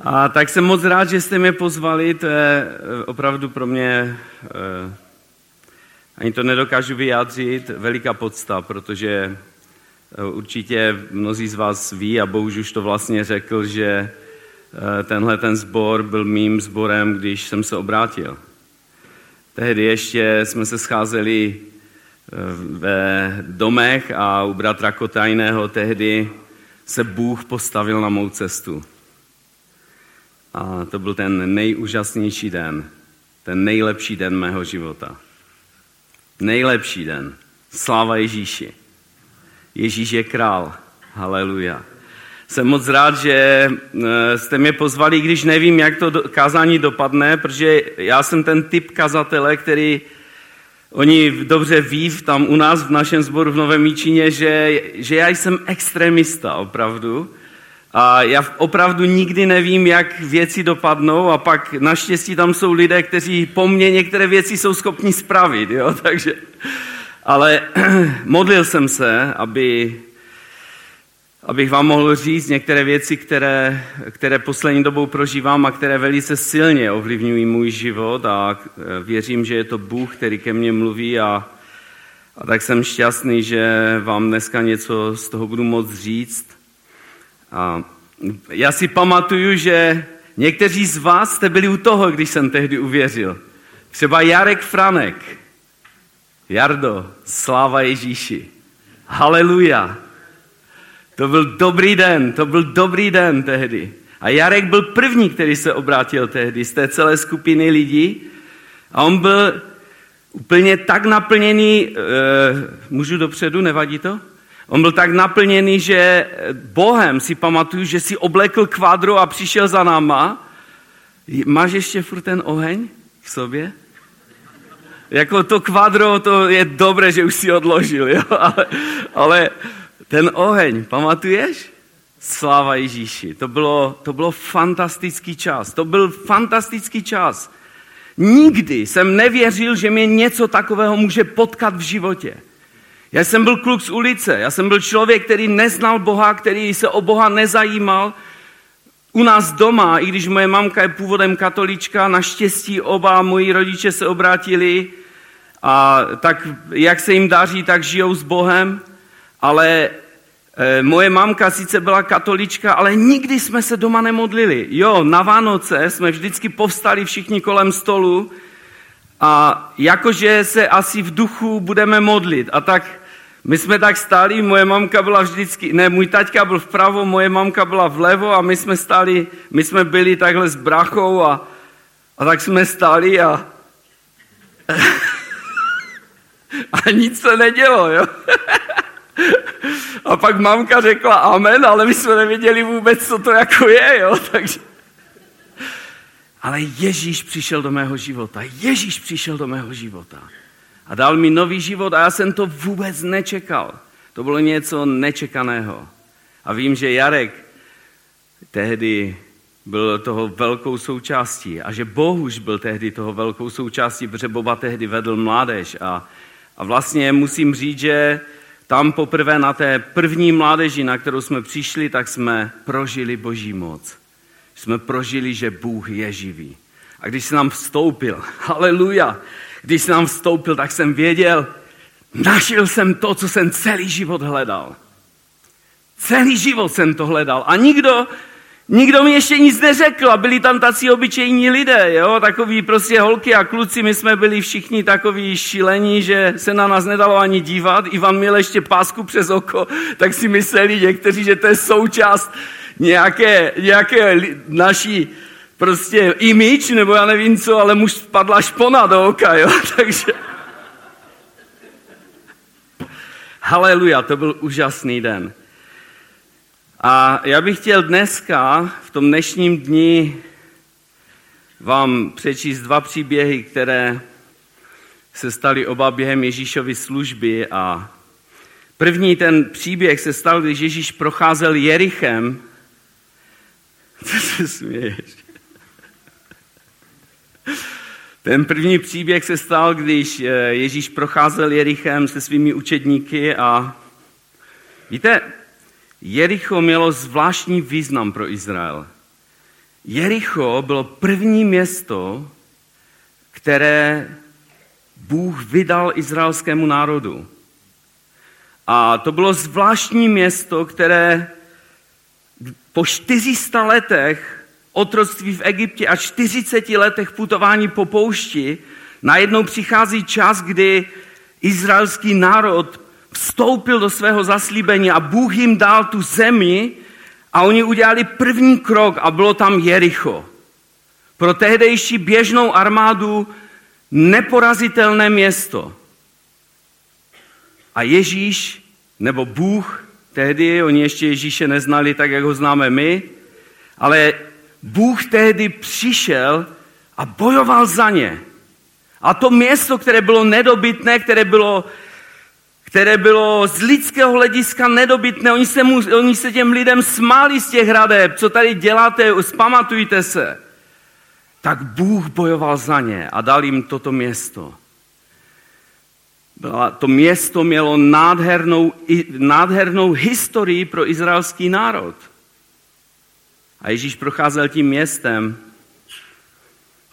A tak jsem moc rád, že jste mě pozvali, to je eh, opravdu pro mě, eh, ani to nedokážu vyjádřit, veliká podsta, protože eh, určitě mnozí z vás ví a Bohuž už to vlastně řekl, že tenhle ten sbor byl mým sborem, když jsem se obrátil. Tehdy ještě jsme se scházeli ve domech a u bratra Kotajného tehdy se Bůh postavil na mou cestu. A to byl ten nejúžasnější den, ten nejlepší den mého života. Nejlepší den. Sláva Ježíši. Ježíš je král. Haleluja. Jsem moc rád, že eh, jste mě pozvali, když nevím, jak to kázání dopadne, protože já jsem ten typ kazatele, který Oni dobře ví tam u nás v našem sboru v Novém Míčině, že, že já jsem extremista opravdu. A já opravdu nikdy nevím, jak věci dopadnou a pak naštěstí tam jsou lidé, kteří po mně některé věci jsou schopni spravit. Jo? Takže, ale modlil jsem se, aby, abych vám mohl říct některé věci, které, které poslední dobou prožívám a které velice silně ovlivňují můj život a věřím, že je to Bůh, který ke mně mluví a, a tak jsem šťastný, že vám dneska něco z toho budu moct říct. A já si pamatuju, že někteří z vás jste byli u toho, když jsem tehdy uvěřil. Třeba Jarek Franek. Jardo, sláva Ježíši. Haleluja. To byl dobrý den, to byl dobrý den tehdy. A Jarek byl první, který se obrátil tehdy z té celé skupiny lidí. A on byl úplně tak naplněný, e, můžu dopředu, nevadí to? On byl tak naplněný, že Bohem si pamatuju, že si oblekl kvádro a přišel za náma. Máš ještě furt ten oheň v sobě? Jako to kvadro, to je dobré, že už si odložil, jo? Ale, ale ten oheň, pamatuješ? Sláva Ježíši. To bylo, to bylo fantastický čas. To byl fantastický čas. Nikdy jsem nevěřil, že mě něco takového může potkat v životě. Já jsem byl kluk z ulice, já jsem byl člověk, který neznal Boha, který se o Boha nezajímal. U nás doma, i když moje mamka je původem katolička, naštěstí oba moji rodiče se obrátili a tak jak se jim daří, tak žijou s Bohem, ale e, moje mamka sice byla katolička, ale nikdy jsme se doma nemodlili. Jo, na Vánoce jsme vždycky povstali všichni kolem stolu a jakože se asi v duchu budeme modlit. A tak my jsme tak stáli, moje mamka byla vždycky, ne, můj taťka byl vpravo, moje mamka byla vlevo a my jsme stáli, my jsme byli takhle s brachou a, a tak jsme stáli a a nic se nedělo, jo. a pak mamka řekla amen, ale my jsme nevěděli vůbec, co to jako je, jo, takže ale Ježíš přišel do mého života. Ježíš přišel do mého života. A dal mi nový život a já jsem to vůbec nečekal. To bylo něco nečekaného. A vím, že Jarek tehdy byl toho velkou součástí a že Bohuž byl tehdy toho velkou součástí, protože Boba tehdy vedl mládež. A, a vlastně musím říct, že tam poprvé na té první mládeži, na kterou jsme přišli, tak jsme prožili boží moc jsme prožili, že Bůh je živý. A když se nám vstoupil, haleluja, když se nám vstoupil, tak jsem věděl, našel jsem to, co jsem celý život hledal. Celý život jsem to hledal. A nikdo, nikdo mi ještě nic neřekl. A byli tam tací obyčejní lidé, jo? takový prostě holky a kluci. My jsme byli všichni takový šilení, že se na nás nedalo ani dívat. Ivan měl ještě pásku přes oko, tak si mysleli někteří, že to je součást nějaké, nějaké naší prostě image, nebo já nevím co, ale muž spadla špona do oka, jo, takže... Haleluja, to byl úžasný den. A já bych chtěl dneska, v tom dnešním dni, vám přečíst dva příběhy, které se staly oba během Ježíšovy služby. A první ten příběh se stal, když Ježíš procházel Jerichem co se směješ? Ten první příběh se stal, když eh, Ježíš procházel Jerichem se svými učedníky a víte, Jericho mělo zvláštní význam pro Izrael. Jericho bylo první město, které Bůh vydal izraelskému národu. A to bylo zvláštní město, které po 400 letech otroctví v Egyptě a 40 letech putování po poušti najednou přichází čas, kdy izraelský národ vstoupil do svého zaslíbení a Bůh jim dal tu zemi a oni udělali první krok a bylo tam Jericho. Pro tehdejší běžnou armádu neporazitelné město. A Ježíš, nebo Bůh, tehdy, oni ještě Ježíše neznali tak, jak ho známe my, ale Bůh tehdy přišel a bojoval za ně. A to město, které bylo nedobytné, které bylo, které bylo z lidského hlediska nedobytné, oni se, mu, oni se těm lidem smáli z těch hradeb, co tady děláte, zpamatujte se. Tak Bůh bojoval za ně a dal jim toto město. To město mělo nádhernou, nádhernou historii pro izraelský národ. A Ježíš procházel tím městem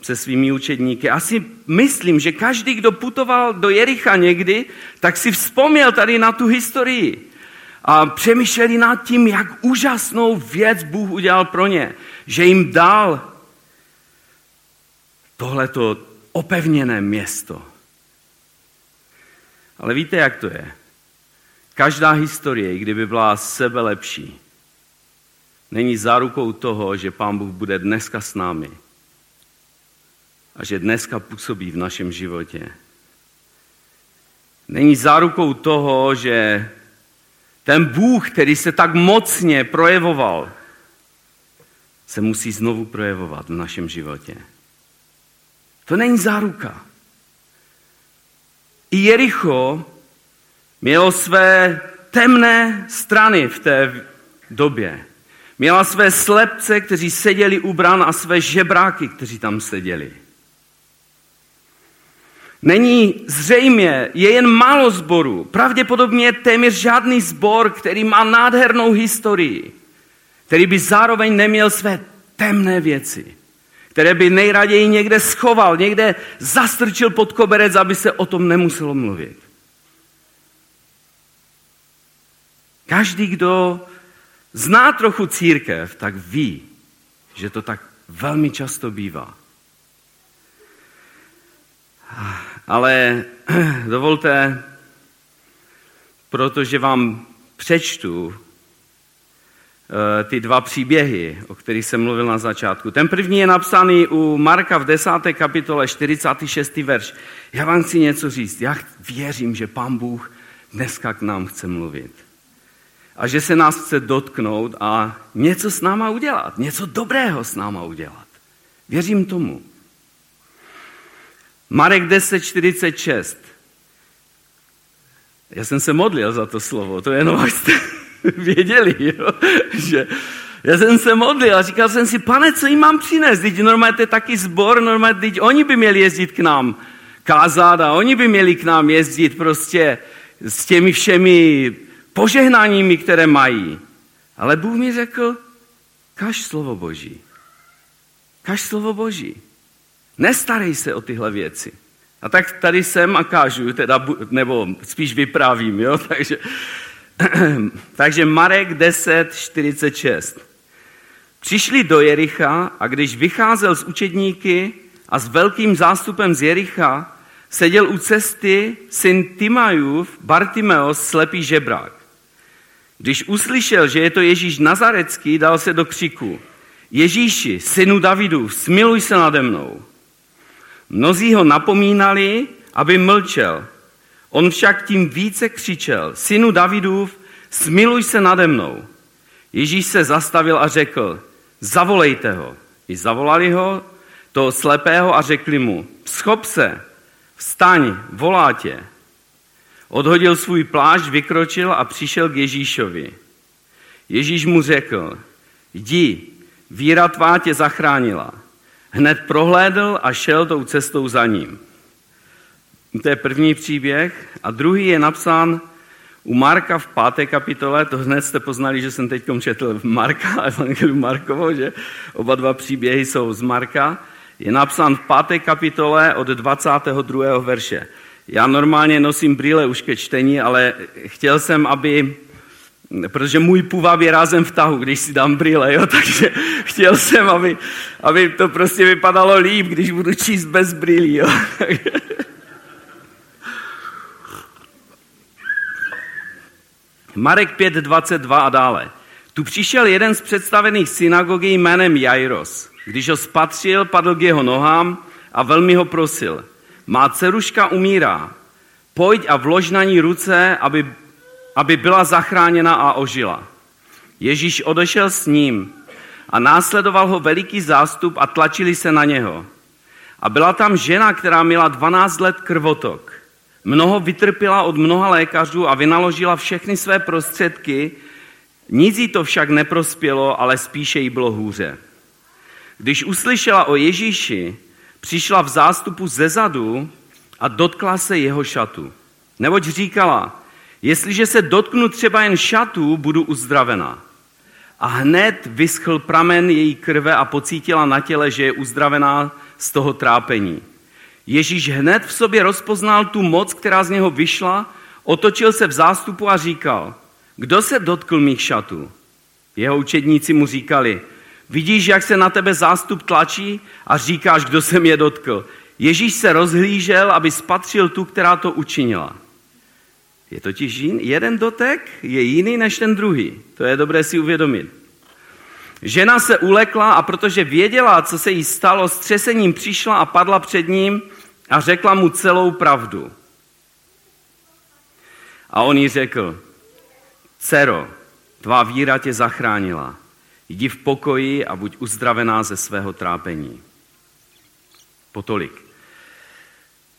se svými učedníky. Asi myslím, že každý, kdo putoval do Jericha někdy, tak si vzpomněl tady na tu historii. A přemýšleli nad tím, jak úžasnou věc Bůh udělal pro ně. Že jim dal tohleto opevněné město. Ale víte, jak to je? Každá historie, kdyby byla sebe lepší, není zárukou toho, že Pán Bůh bude dneska s námi a že dneska působí v našem životě. Není zárukou toho, že ten Bůh, který se tak mocně projevoval, se musí znovu projevovat v našem životě. To není záruka. I Jericho mělo své temné strany v té době. Měla své slepce, kteří seděli u bran a své žebráky, kteří tam seděli. Není zřejmě, je jen málo zborů. Pravděpodobně téměř žádný zbor, který má nádhernou historii, který by zároveň neměl své temné věci, které by nejraději někde schoval, někde zastrčil pod koberec, aby se o tom nemuselo mluvit. Každý, kdo zná trochu církev, tak ví, že to tak velmi často bývá. Ale dovolte, protože vám přečtu eh, ty dva příběhy, o kterých jsem mluvil na začátku. Ten první je napsaný u Marka v 10. kapitole 46. verš. Já vám chci něco říct. Já věřím, že Pán Bůh dneska k nám chce mluvit. A že se nás chce dotknout a něco s náma udělat. Něco dobrého s náma udělat. Věřím tomu. Marek 10.46. Já jsem se modlil za to slovo, to jenom abyste věděli, jo? že já jsem se modlil a říkal jsem si, pane, co jim mám přinést? Teď normálně to je taky zbor, normálně teď oni by měli jezdit k nám kázat a oni by měli k nám jezdit prostě s těmi všemi požehnáními, které mají. Ale Bůh mi řekl, kaž slovo Boží. Kaž slovo Boží. Nestarej se o tyhle věci. A tak tady jsem a kážu, teda, nebo spíš vyprávím, jo? Takže, takže Marek 10, 46. Přišli do Jericha a když vycházel z učedníky a s velkým zástupem z Jericha, seděl u cesty syn Timajův, Bartimeos, slepý žebrák. Když uslyšel, že je to Ježíš Nazarecký, dal se do křiku. Ježíši, synu Davidu, smiluj se nade mnou. Mnozí ho napomínali, aby mlčel. On však tím více křičel, synu Davidův, smiluj se nade mnou. Ježíš se zastavil a řekl, zavolejte ho. I zavolali ho, toho slepého, a řekli mu, schop se, vstaň, volá tě. Odhodil svůj plášť, vykročil a přišel k Ježíšovi. Ježíš mu řekl, jdi, víra tvá tě zachránila. Hned prohlédl a šel tou cestou za ním. To je první příběh. A druhý je napsán U Marka v páté kapitole, to hned jste poznali, že jsem teď četl Marka, Evangelium Markovo, že oba dva příběhy jsou z Marka, je napsán v páté kapitole od 22. verše. Já normálně nosím brýle už ke čtení, ale chtěl jsem, aby, protože můj půvab je rázem v tahu, když si dám brýle, jo, takže chtěl jsem, aby, aby to prostě vypadalo líp, když budu číst bez brýlí. Jo. Marek 5.22 a dále. Tu přišel jeden z představených synagogy jménem Jairos. Když ho spatřil, padl k jeho nohám a velmi ho prosil. Má dceruška umírá. Pojď a vlož na ní ruce, aby, aby byla zachráněna a ožila. Ježíš odešel s ním a následoval ho veliký zástup a tlačili se na něho. A byla tam žena, která měla 12 let krvotok. Mnoho vytrpěla od mnoha lékařů a vynaložila všechny své prostředky, nic jí to však neprospělo, ale spíše jí bylo hůře. Když uslyšela o Ježíši, přišla v zástupu ze zadu a dotkla se jeho šatu. Neboť říkala, jestliže se dotknu třeba jen šatu, budu uzdravená. A hned vyschl pramen její krve a pocítila na těle, že je uzdravená z toho trápení. Ježíš hned v sobě rozpoznal tu moc, která z něho vyšla, otočil se v zástupu a říkal, kdo se dotkl mých šatů? Jeho učedníci mu říkali, vidíš, jak se na tebe zástup tlačí a říkáš, kdo se mě dotkl. Ježíš se rozhlížel, aby spatřil tu, která to učinila. Je totiž jeden dotek, je jiný než ten druhý. To je dobré si uvědomit. Žena se ulekla a protože věděla, co se jí stalo, s třesením přišla a padla před ním a řekla mu celou pravdu. A on jí řekl, dcero, tvá víra tě zachránila. Jdi v pokoji a buď uzdravená ze svého trápení. Potolik.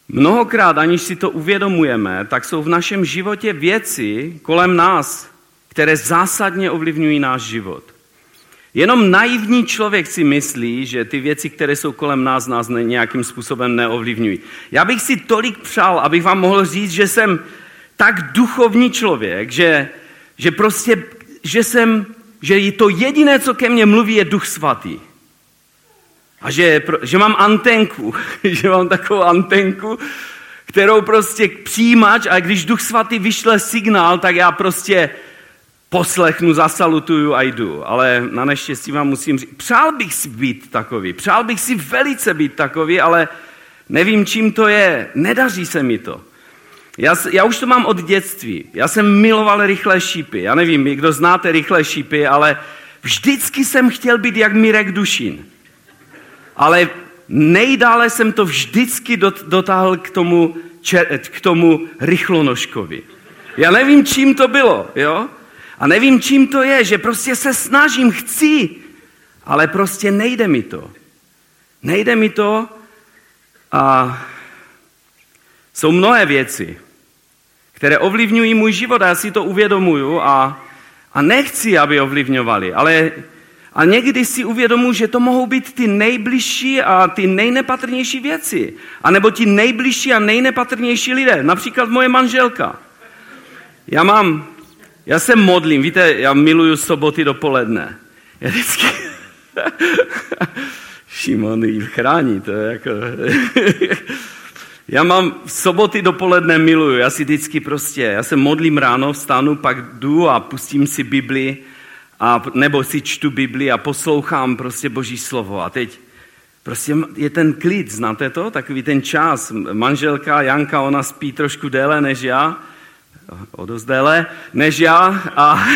Mnohokrát, aniž si to uvědomujeme, tak jsou v našem životě věci kolem nás, které zásadně ovlivňují náš život. Jenom naivní člověk si myslí, že ty věci, které jsou kolem nás, nás nějakým způsobem neovlivňují. Já bych si tolik přál, abych vám mohl říct, že jsem tak duchovní člověk, že, že prostě, že jsem, že to jediné, co ke mně mluví, je duch svatý. A že, že mám antenku, že mám takovou antenku, kterou prostě přijímač a když duch svatý vyšle signál, tak já prostě poslechnu, zasalutuju a jdu. Ale na neštěstí vám musím říct, přál bych si být takový, přál bych si velice být takový, ale nevím, čím to je, nedaří se mi to. Já, já už to mám od dětství. Já jsem miloval rychlé šípy. Já nevím, kdo znáte rychlé šípy, ale vždycky jsem chtěl být jak Mirek Dušin. Ale nejdále jsem to vždycky dotáhl k tomu, k tomu rychlonožkovi. Já nevím, čím to bylo, jo? A nevím, čím to je, že prostě se snažím, chci, ale prostě nejde mi to. Nejde mi to a jsou mnohé věci, které ovlivňují můj život a já si to uvědomuju a, a nechci, aby ovlivňovali, ale a někdy si uvědomuji, že to mohou být ty nejbližší a ty nejnepatrnější věci. A nebo ti nejbližší a nejnepatrnější lidé. Například moje manželka. Já mám já se modlím, víte, já miluju soboty dopoledne. Já vždycky... Šimon chrání, to je jako... já mám soboty dopoledne miluju, já si vždycky prostě, já se modlím ráno, vstanu, pak jdu a pustím si Bibli, a, nebo si čtu Bibli a poslouchám prostě Boží slovo. A teď prostě je ten klid, znáte to? Takový ten čas. Manželka Janka, ona spí trošku déle než já, o dost déle než já a,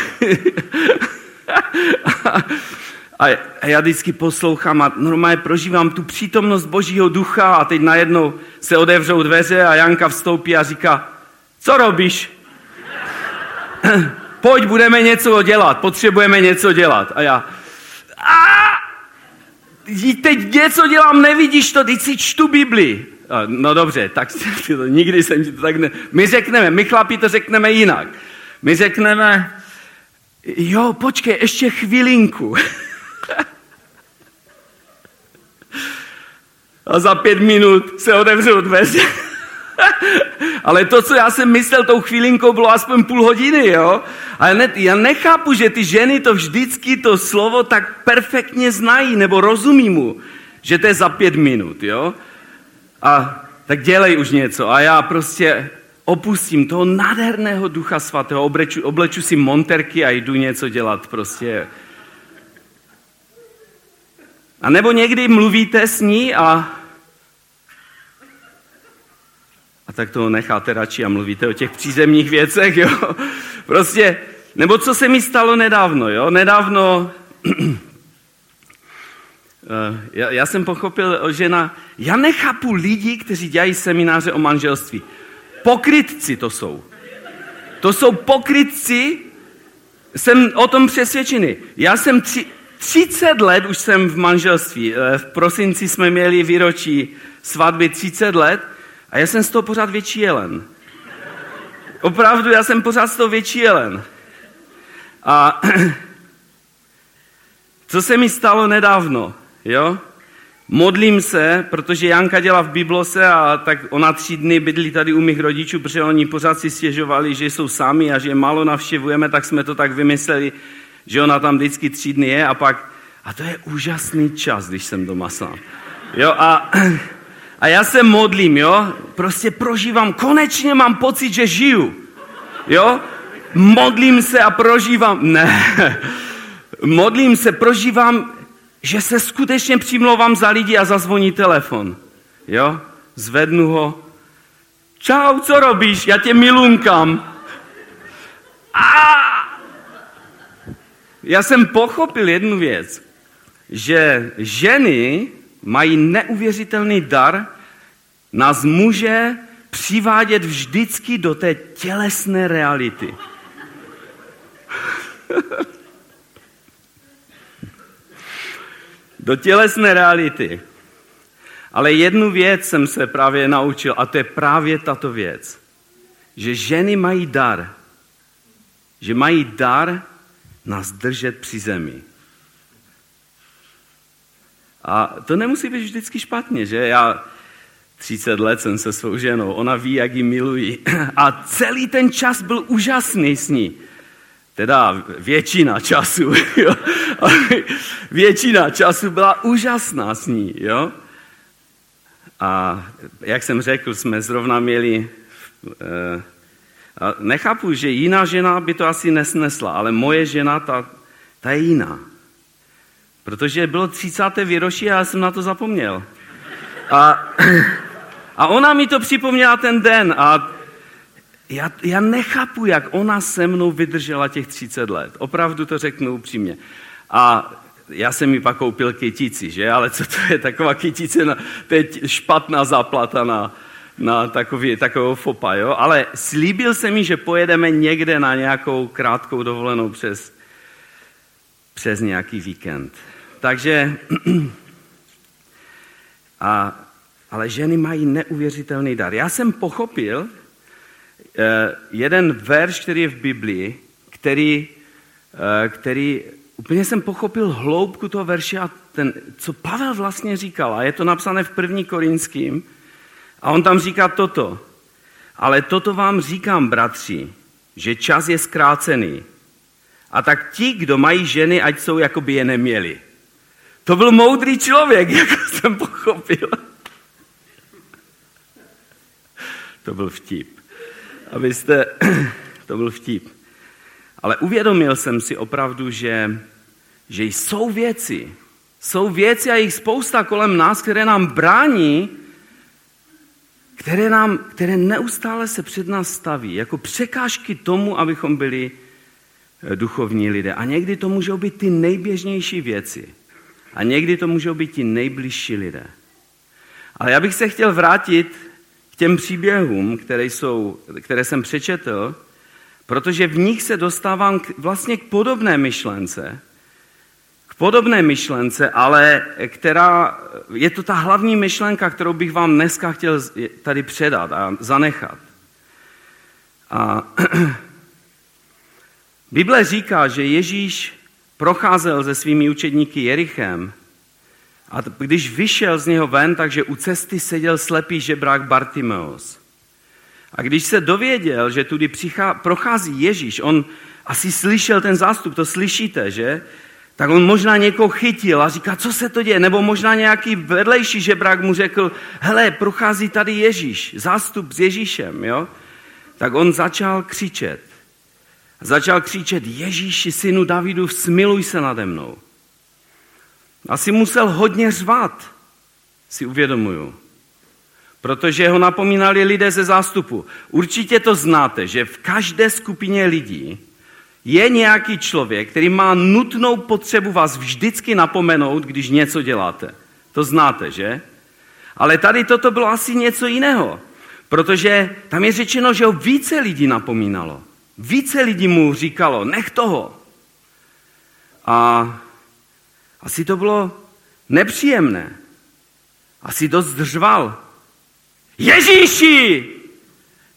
a, a já vždycky poslouchám a normálně prožívám tu přítomnost Božího ducha a teď najednou se odevřou dveře a Janka vstoupí a říká, co robíš? Pojď, budeme něco dělat, potřebujeme něco dělat. A já, a teď něco dělám, nevidíš to, teď si čtu Bibli. No dobře, tak nikdy jsem ti to tak ne... My řekneme, my chlapi to řekneme jinak. My řekneme, jo, počkej, ještě chvilinku. A za pět minut se otevřou dveře. ale to, co já jsem myslel tou chvílinkou, bylo aspoň půl hodiny, jo. Ale ne, já nechápu, že ty ženy to vždycky to slovo tak perfektně znají, nebo rozumí mu, že to je za pět minut, jo. A tak dělej už něco. A já prostě opustím toho nádherného ducha svatého, obleču, obleču si monterky a jdu něco dělat prostě. A nebo někdy mluvíte s ní a a tak to necháte radši a mluvíte o těch přízemních věcech, jo. Prostě, nebo co se mi stalo nedávno, jo. Nedávno, eh, já, já jsem pochopil, že na, já nechápu lidi, kteří dělají semináře o manželství. Pokrytci to jsou. To jsou pokrytci, jsem o tom přesvědčený. Já jsem tři, 30 let už jsem v manželství. Eh, v prosinci jsme měli výročí svatby 30 let a já jsem z toho pořád větší jelen. Opravdu, já jsem pořád z toho větší jelen. A co se mi stalo nedávno, jo? Modlím se, protože Janka dělá v Biblose a tak ona tři dny bydlí tady u mých rodičů, protože oni pořád si stěžovali, že jsou sami a že je málo navštěvujeme, tak jsme to tak vymysleli, že ona tam vždycky tři dny je a pak, a to je úžasný čas, když jsem doma sám. Jo, a, a já se modlím, jo, prostě prožívám, konečně mám pocit, že žiju, jo, modlím se a prožívám, ne, modlím se, prožívám, že se skutečně přimlouvám za lidi a zazvoní telefon, jo, zvednu ho, čau, co robíš, já tě milunkám. A! Já jsem pochopil jednu věc, že ženy mají neuvěřitelný dar nás muže přivádět vždycky do té tělesné reality. do tělesné reality. Ale jednu věc jsem se právě naučil a to je právě tato věc. Že ženy mají dar. Že mají dar nás držet při zemi. A to nemusí být vždycky špatně, že? Já 30 let jsem se svou ženou, ona ví, jak ji miluji. A celý ten čas byl úžasný s ní. Teda většina času, jo? většina času byla úžasná s ní, jo? A jak jsem řekl, jsme zrovna měli eh, nechápu, že jiná žena by to asi nesnesla, ale moje žena, ta, ta je jiná. Protože bylo 30. výročí a já jsem na to zapomněl. A, a ona mi to připomněla ten den a já, já nechápu, jak ona se mnou vydržela těch 30 let. Opravdu to řeknu upřímně. A já jsem mi pak koupil kytici, že? Ale co to je taková kytice? Na, teď špatná zaplata na, na takový, takového fopa, jo? Ale slíbil se mi, že pojedeme někde na nějakou krátkou dovolenou přes, přes nějaký víkend. Takže, a, ale ženy mají neuvěřitelný dar. Já jsem pochopil eh, jeden verš, který je v Biblii, který, eh, který úplně jsem pochopil hloubku toho verše a ten, co Pavel vlastně říkal. A je to napsané v první Korinským, a on tam říká toto. Ale toto vám říkám, bratři, že čas je zkrácený. A tak ti, kdo mají ženy, ať jsou, jako by je neměli. To byl moudrý člověk, jak jsem pochopil. To byl vtip. Abyste, to byl vtip. Ale uvědomil jsem si opravdu, že, že jsou věci, jsou věci a jich spousta kolem nás, které nám brání které, nám, které neustále se před nás staví jako překážky tomu, abychom byli eh, duchovní lidé. A někdy to můžou být ty nejběžnější věci. A někdy to můžou být ti nejbližší lidé. Ale já bych se chtěl vrátit k těm příběhům, které, jsou, které jsem přečetl, protože v nich se dostávám k, vlastně k podobné myšlence, podobné myšlence, ale která je to ta hlavní myšlenka, kterou bych vám dneska chtěl tady předat a zanechat. A Bible říká, že Ježíš procházel se svými učedníky Jerichem a když vyšel z něho ven, takže u cesty seděl slepý žebrák Bartimeus. A když se dověděl, že tudy přichá, prochází Ježíš, on asi slyšel ten zástup, to slyšíte, že? Tak on možná někoho chytil a říká, co se to děje? Nebo možná nějaký vedlejší žebrák mu řekl, hele, prochází tady Ježíš, zástup s Ježíšem, jo? Tak on začal křičet. Začal křičet, Ježíši, synu Davidu, smiluj se nade mnou. Asi musel hodně řvat, si uvědomuju. Protože ho napomínali lidé ze zástupu. Určitě to znáte, že v každé skupině lidí je nějaký člověk, který má nutnou potřebu vás vždycky napomenout, když něco děláte. To znáte, že? Ale tady toto bylo asi něco jiného, protože tam je řečeno, že ho více lidí napomínalo. Více lidí mu říkalo, nech toho. A asi to bylo nepříjemné. Asi dost držval. Ježíši!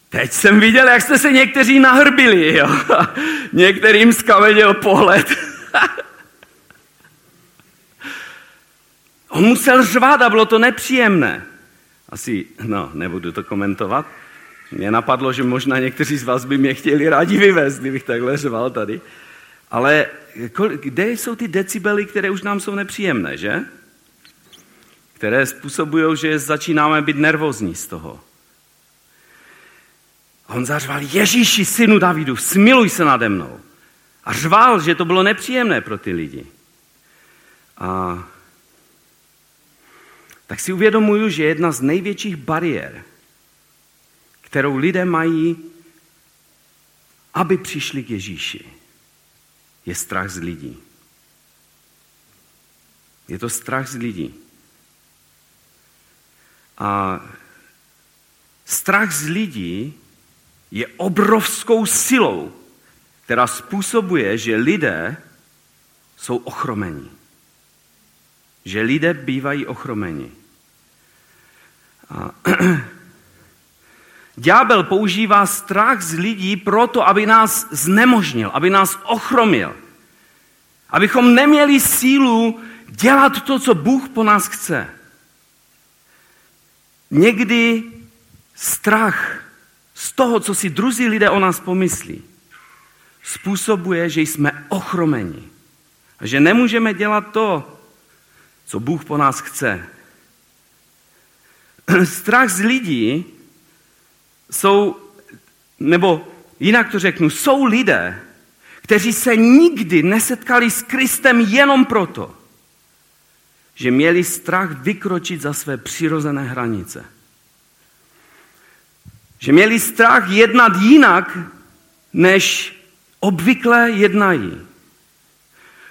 Teď jsem viděl, jak jste se někteří nahrbili. Jo? Některým skaveděl pohled. On musel řvát a bylo to nepříjemné. Asi, no, nebudu to komentovat. Mě napadlo, že možná někteří z vás by mě chtěli rádi vyvést, kdybych takhle řval tady. Ale kde jsou ty decibely, které už nám jsou nepříjemné, že? Které způsobují, že začínáme být nervózní z toho. A on zařval, Ježíši, synu Davidu, smiluj se nade mnou. A řval, že to bylo nepříjemné pro ty lidi. A tak si uvědomuju, že jedna z největších bariér, kterou lidé mají, aby přišli k Ježíši, je strach z lidí. Je to strach z lidí. A strach z lidí je obrovskou silou, která způsobuje, že lidé jsou ochromeni. Že lidé bývají ochromeni. A Ďábel používá strach z lidí proto, aby nás znemožnil, aby nás ochromil. Abychom neměli sílu dělat to, co Bůh po nás chce. Někdy strach z toho, co si druzí lidé o nás pomyslí, způsobuje, že jsme ochromeni. A že nemůžeme dělat to, co Bůh po nás chce. Strach z lidí jsou, nebo jinak to řeknu, jsou lidé, kteří se nikdy nesetkali s Kristem jenom proto, že měli strach vykročit za své přirozené hranice. Že měli strach jednat jinak, než obvykle jednají.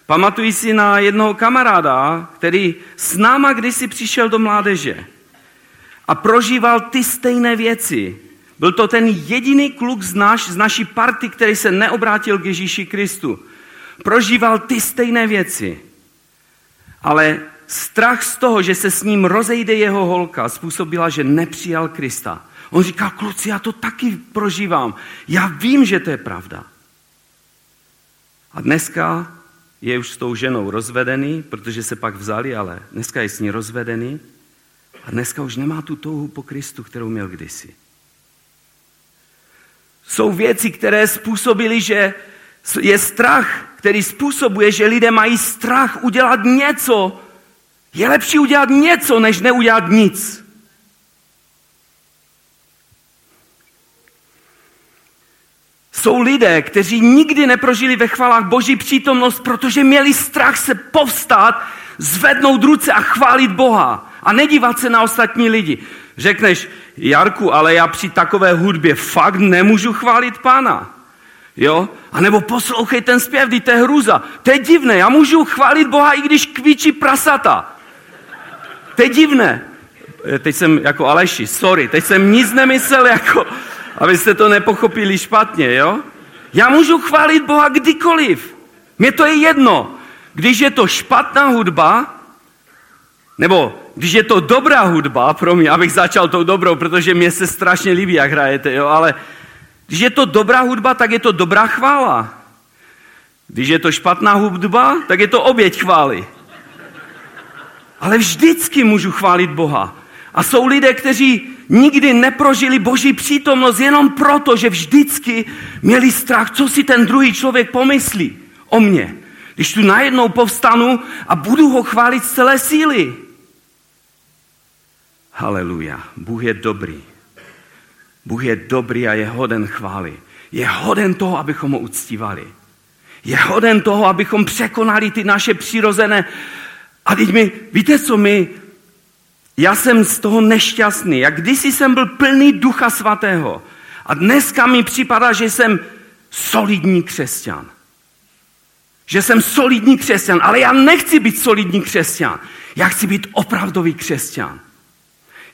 Pamatuji si na jednoho kamaráda, který s náma kdysi přišel do mládeže a prožíval ty stejné věci. Byl to ten jediný kluk z, naš, z naší party, který se neobrátil k Ježíši Kristu. Prožíval ty stejné věci. Ale strach z toho, že se s ním rozejde jeho holka, způsobila, že nepřijal Krista. On říká, kluci, já to taky prožívám. Já vím, že to je pravda. A dneska je už s tou ženou rozvedený, protože se pak vzali, ale dneska je s ní rozvedený. A dneska už nemá tu touhu po Kristu, kterou měl kdysi. Jsou věci, které způsobily, že je strach, který způsobuje, že lidé mají strach udělat něco. Je lepší udělat něco, než neudělat nic. Jsou lidé, kteří nikdy neprožili ve chvalách Boží přítomnost, protože měli strach se povstát, zvednout ruce a chválit Boha a nedívat se na ostatní lidi. Řekneš, Jarku, ale já při takové hudbě fakt nemůžu chválit pána. Jo? A nebo poslouchej ten zpěv, to je hruza. To je divné, já můžu chválit Boha, i když kvíčí prasata. To je divné. Eh, teď jsem jako Aleši, sorry, teď jsem nic nemyslel, jako, abyste to nepochopili špatně, jo? Já můžu chválit Boha kdykoliv. Mně to je jedno. Když je to špatná hudba, nebo když je to dobrá hudba, pro mě, abych začal tou dobrou, protože mě se strašně líbí, jak hrajete, jo, ale když je to dobrá hudba, tak je to dobrá chvála. Když je to špatná hudba, tak je to oběť chvály. Ale vždycky můžu chválit Boha. A jsou lidé, kteří nikdy neprožili boží přítomnost jenom proto, že vždycky měli strach, co si ten druhý člověk pomyslí o mně. Když tu najednou povstanu a budu ho chválit z celé síly. Haleluja. Bůh je dobrý. Bůh je dobrý a je hoden chvály. Je hoden toho, abychom ho uctívali. Je hoden toho, abychom překonali ty naše přirozené. A teď mi, víte co, my, já jsem z toho nešťastný. Jak kdysi jsem byl plný ducha svatého. A dneska mi připadá, že jsem solidní křesťan. Že jsem solidní křesťan, ale já nechci být solidní křesťan. Já chci být opravdový křesťan.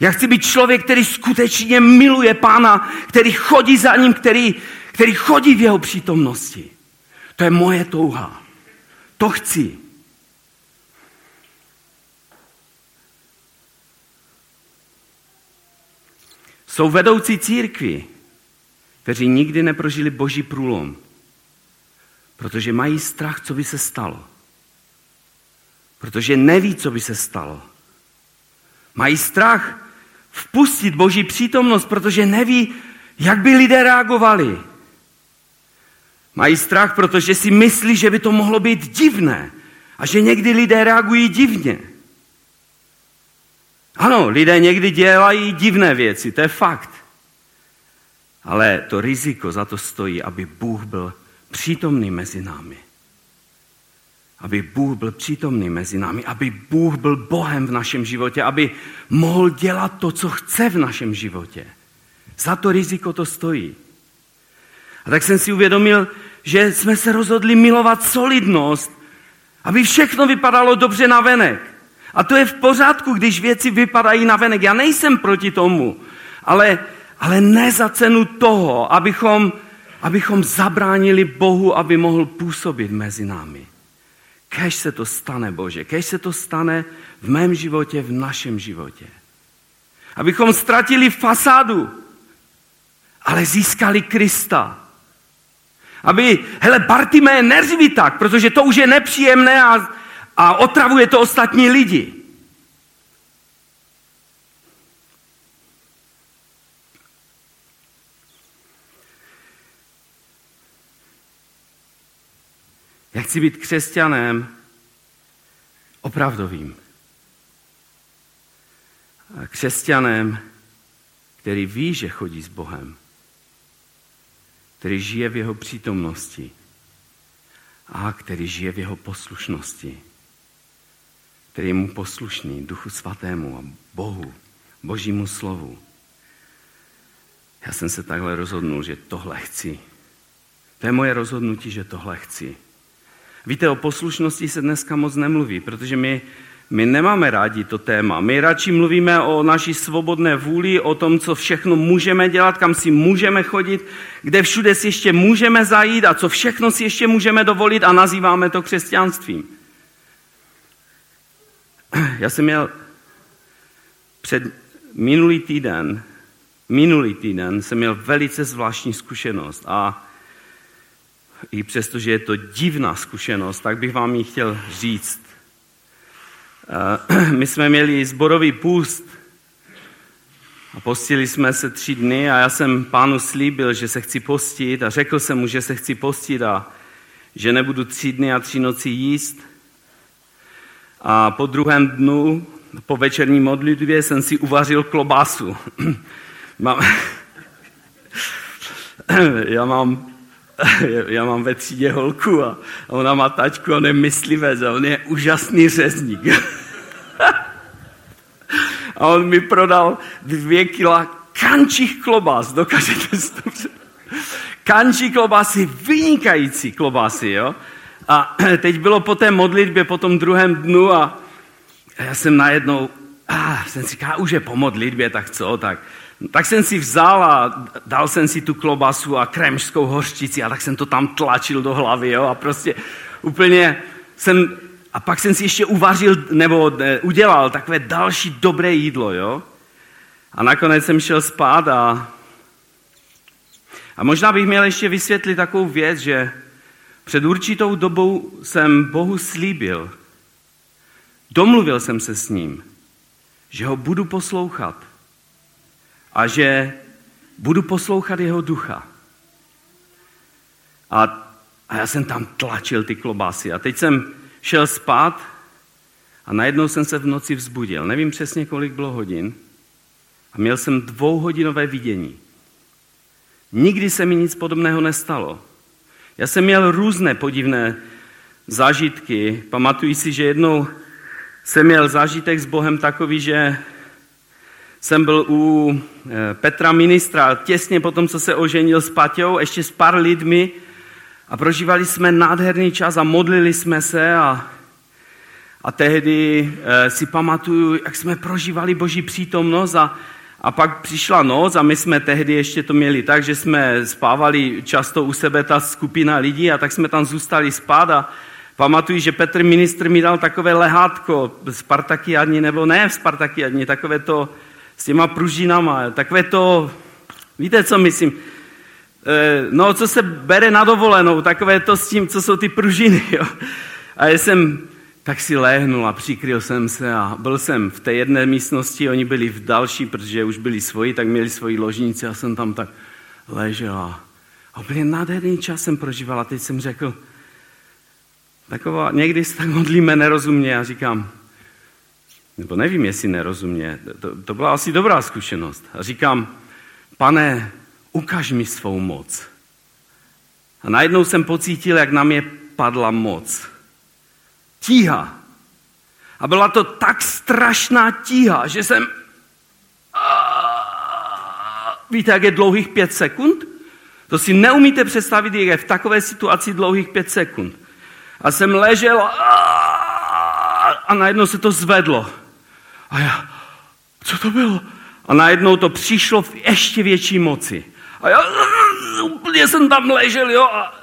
Já chci být člověk, který skutečně miluje Pána, který chodí za ním, který, který chodí v jeho přítomnosti. To je moje touha. To chci. Jsou vedoucí církvi, kteří nikdy neprožili boží průlom, protože mají strach, co by se stalo. Protože neví, co by se stalo. Mají strach vpustit boží přítomnost, protože neví, jak by lidé reagovali. Mají strach, protože si myslí, že by to mohlo být divné a že někdy lidé reagují divně. Ano, lidé někdy dělají divné věci, to je fakt. Ale to riziko za to stojí, aby Bůh byl přítomný mezi námi. Aby Bůh byl přítomný mezi námi, aby Bůh byl Bohem v našem životě, aby mohl dělat to, co chce v našem životě. Za to riziko to stojí. A tak jsem si uvědomil, že jsme se rozhodli milovat solidnost, aby všechno vypadalo dobře na venek. A to je v pořádku, když věci vypadají na venek. Já nejsem proti tomu, ale, ale ne za cenu toho, abychom, abychom zabránili Bohu, aby mohl působit mezi námi. Kež se to stane, Bože, kež se to stane v mém životě, v našem životě. Abychom ztratili fasádu, ale získali Krista. Aby, hele, Bartimé, neřvi tak, protože to už je nepříjemné a, a otravuje to ostatní lidi. Já chci být křesťanem opravdovým. Křesťanem, který ví, že chodí s Bohem který žije v jeho přítomnosti a který žije v jeho poslušnosti, který je mu poslušný Duchu Svatému a Bohu, Božímu slovu. Já jsem se takhle rozhodnul, že tohle chci. To je moje rozhodnutí, že tohle chci. Víte, o poslušnosti se dneska moc nemluví, protože my my nemáme rádi to téma. My radši mluvíme o naší svobodné vůli, o tom, co všechno můžeme dělat, kam si můžeme chodit, kde všude si ještě můžeme zajít a co všechno si ještě můžeme dovolit a nazýváme to křesťanstvím. Já jsem měl před minulý týden, minulý týden jsem měl velice zvláštní zkušenost a i přesto, že je to divná zkušenost, tak bych vám ji chtěl říct. My jsme měli zborový půst a postili jsme se tři dny a já jsem pánu slíbil, že se chci postit a řekl jsem mu, že se chci postit a že nebudu tři dny a tři noci jíst. A po druhém dnu, po večerní modlitbě, jsem si uvařil klobásu. mám, já mám já mám ve třídě holku a ona má tačku, on je myslivec a on je úžasný řezník. a on mi prodal dvě kila kančích klobás, dokážete si to Kančí klobásy, vynikající klobásy, jo. A teď bylo po té modlitbě, po tom druhém dnu a já jsem najednou, ah, jsem si říkal, už je po modlitbě, tak co, tak tak jsem si vzal a dal jsem si tu klobasu a kremžskou hořčici a tak jsem to tam tlačil do hlavy, jo, a prostě úplně jsem, a pak jsem si ještě uvařil, nebo ne, udělal takové další dobré jídlo, jo. A nakonec jsem šel spát a, a možná bych měl ještě vysvětlit takovou věc, že před určitou dobou jsem Bohu slíbil, domluvil jsem se s ním, že ho budu poslouchat, a že budu poslouchat jeho ducha. A, a já jsem tam tlačil ty klobásy. A teď jsem šel spát a najednou jsem se v noci vzbudil. Nevím přesně, kolik bylo hodin. A měl jsem dvouhodinové vidění. Nikdy se mi nic podobného nestalo. Já jsem měl různé podivné zážitky. Pamatuji si, že jednou jsem měl zážitek s Bohem takový, že jsem byl u eh, Petra ministra těsně potom, co se oženil s Paťou, ještě s pár lidmi a prožívali jsme nádherný čas a modlili jsme se a, a tehdy e, si pamatuju, jak jsme prožívali Boží přítomnost a, a pak přišla noc a my jsme tehdy ještě to měli tak, že jsme spávali často u sebe ta skupina lidí a tak jsme tam zůstali spát a pamatuju, že Petr ministr mi dal takové lehátko Spartakiadní, nebo ne v Spartakiadní, takové to s těma pružinama, takové to, víte, co myslím, e, no, co se bere na dovolenou, takové to s tím, co jsou ty pružiny, jo. A já jsem tak si léhnul a přikryl jsem se a byl jsem v té jedné místnosti, oni byli v další, protože už byli svoji, tak měli svoji ložnici a jsem tam tak ležel a, úplně nádherný čas jsem prožíval a teď jsem řekl, taková, někdy se tak modlíme nerozumně a říkám, nebo nevím, jestli nerozumně, to, to byla asi dobrá zkušenost. A říkám, pane, ukaž mi svou moc. A najednou jsem pocítil, jak na mě padla moc. Tíha. A byla to tak strašná tíha, že jsem... Víte, jak je dlouhých pět sekund? To si neumíte představit, jak je v takové situaci dlouhých pět sekund. A jsem ležel a najednou se to zvedlo. A já, co to bylo? A najednou to přišlo v ještě větší moci. A já úplně jsem tam ležel, jo, a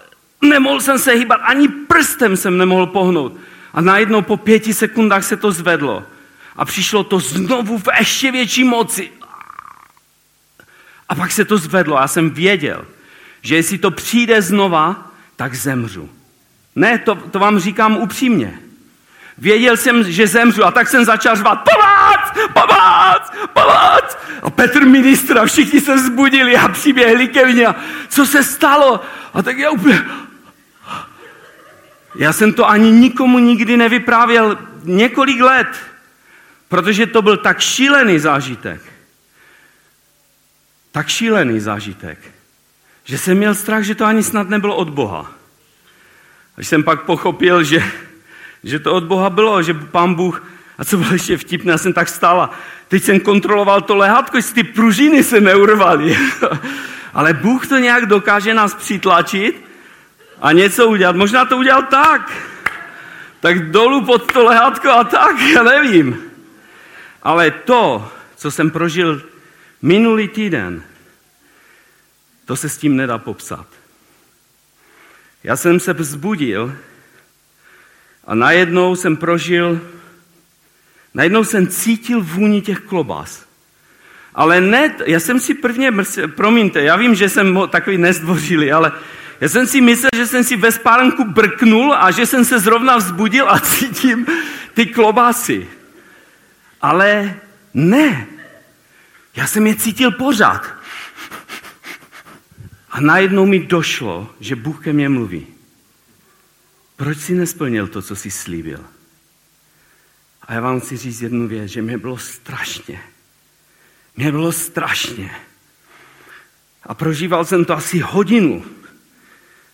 nemohl jsem se hýbat, ani prstem jsem nemohl pohnout. A najednou po pěti sekundách se to zvedlo. A přišlo to znovu v ještě větší moci. A pak se to zvedlo. Já jsem věděl, že jestli to přijde znova, tak zemřu. Ne, to, to vám říkám upřímně. Věděl jsem, že zemřu a tak jsem začal řvat, pomoc, pomoc, pomoc. A Petr ministra, všichni se vzbudili a přiběhli ke mně. Co se stalo? A tak já úplně... Já jsem to ani nikomu nikdy nevyprávěl několik let, protože to byl tak šílený zážitek. Tak šílený zážitek, že jsem měl strach, že to ani snad nebylo od Boha. Až jsem pak pochopil, že že to od Boha bylo, že pán Bůh, a co bylo ještě vtipné, já jsem tak stála, teď jsem kontroloval to lehátko, jestli ty pružiny se neurvaly. Ale Bůh to nějak dokáže nás přitlačit a něco udělat. Možná to udělal tak. Tak dolů pod to lehátko a tak, já nevím. Ale to, co jsem prožil minulý týden, to se s tím nedá popsat. Já jsem se vzbudil a najednou jsem prožil, najednou jsem cítil vůni těch klobás. Ale ne, já jsem si prvně, promiňte, já vím, že jsem takový nezdvořilý, ale já jsem si myslel, že jsem si ve spánku brknul a že jsem se zrovna vzbudil a cítím ty klobásy. Ale ne. Já jsem je cítil pořád. A najednou mi došlo, že Bůh ke mně mluví. Proč si nesplnil to, co jsi slíbil? A já vám chci říct jednu věc, že mě bylo strašně. Mě bylo strašně. A prožíval jsem to asi hodinu.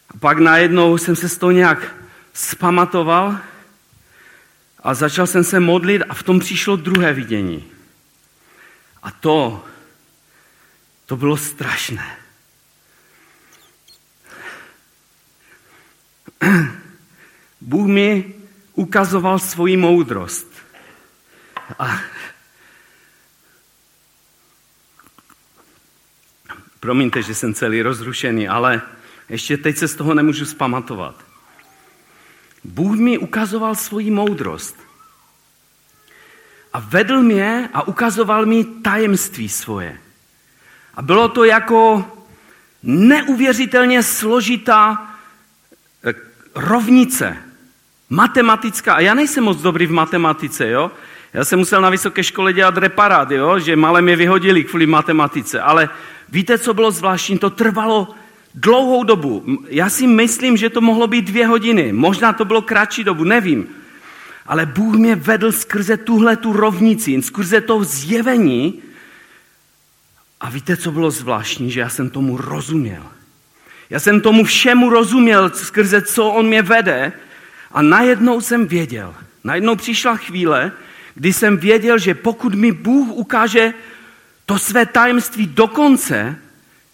A pak najednou jsem se z toho nějak spamatoval a začal jsem se modlit a v tom přišlo druhé vidění. A to, to bylo strašné. Bůh mi ukazoval svoji moudrost. A Promiňte, že jsem celý rozrušený, ale ještě teď se z toho nemůžu zpamatovat. Bůh mi ukazoval svoji moudrost. A vedl mě a ukazoval mi tajemství svoje. A bylo to jako neuvěřitelně složitá rovnice, matematická, a já nejsem moc dobrý v matematice, jo? Já jsem musel na vysoké škole dělat reparát, jo? že malé mě vyhodili kvůli matematice, ale víte, co bylo zvláštní? To trvalo dlouhou dobu. Já si myslím, že to mohlo být dvě hodiny. Možná to bylo kratší dobu, nevím. Ale Bůh mě vedl skrze tuhle tu rovnici, skrze to zjevení. A víte, co bylo zvláštní? Že já jsem tomu rozuměl. Já jsem tomu všemu rozuměl, skrze co on mě vede. A najednou jsem věděl, najednou přišla chvíle, kdy jsem věděl, že pokud mi Bůh ukáže to své tajemství do konce,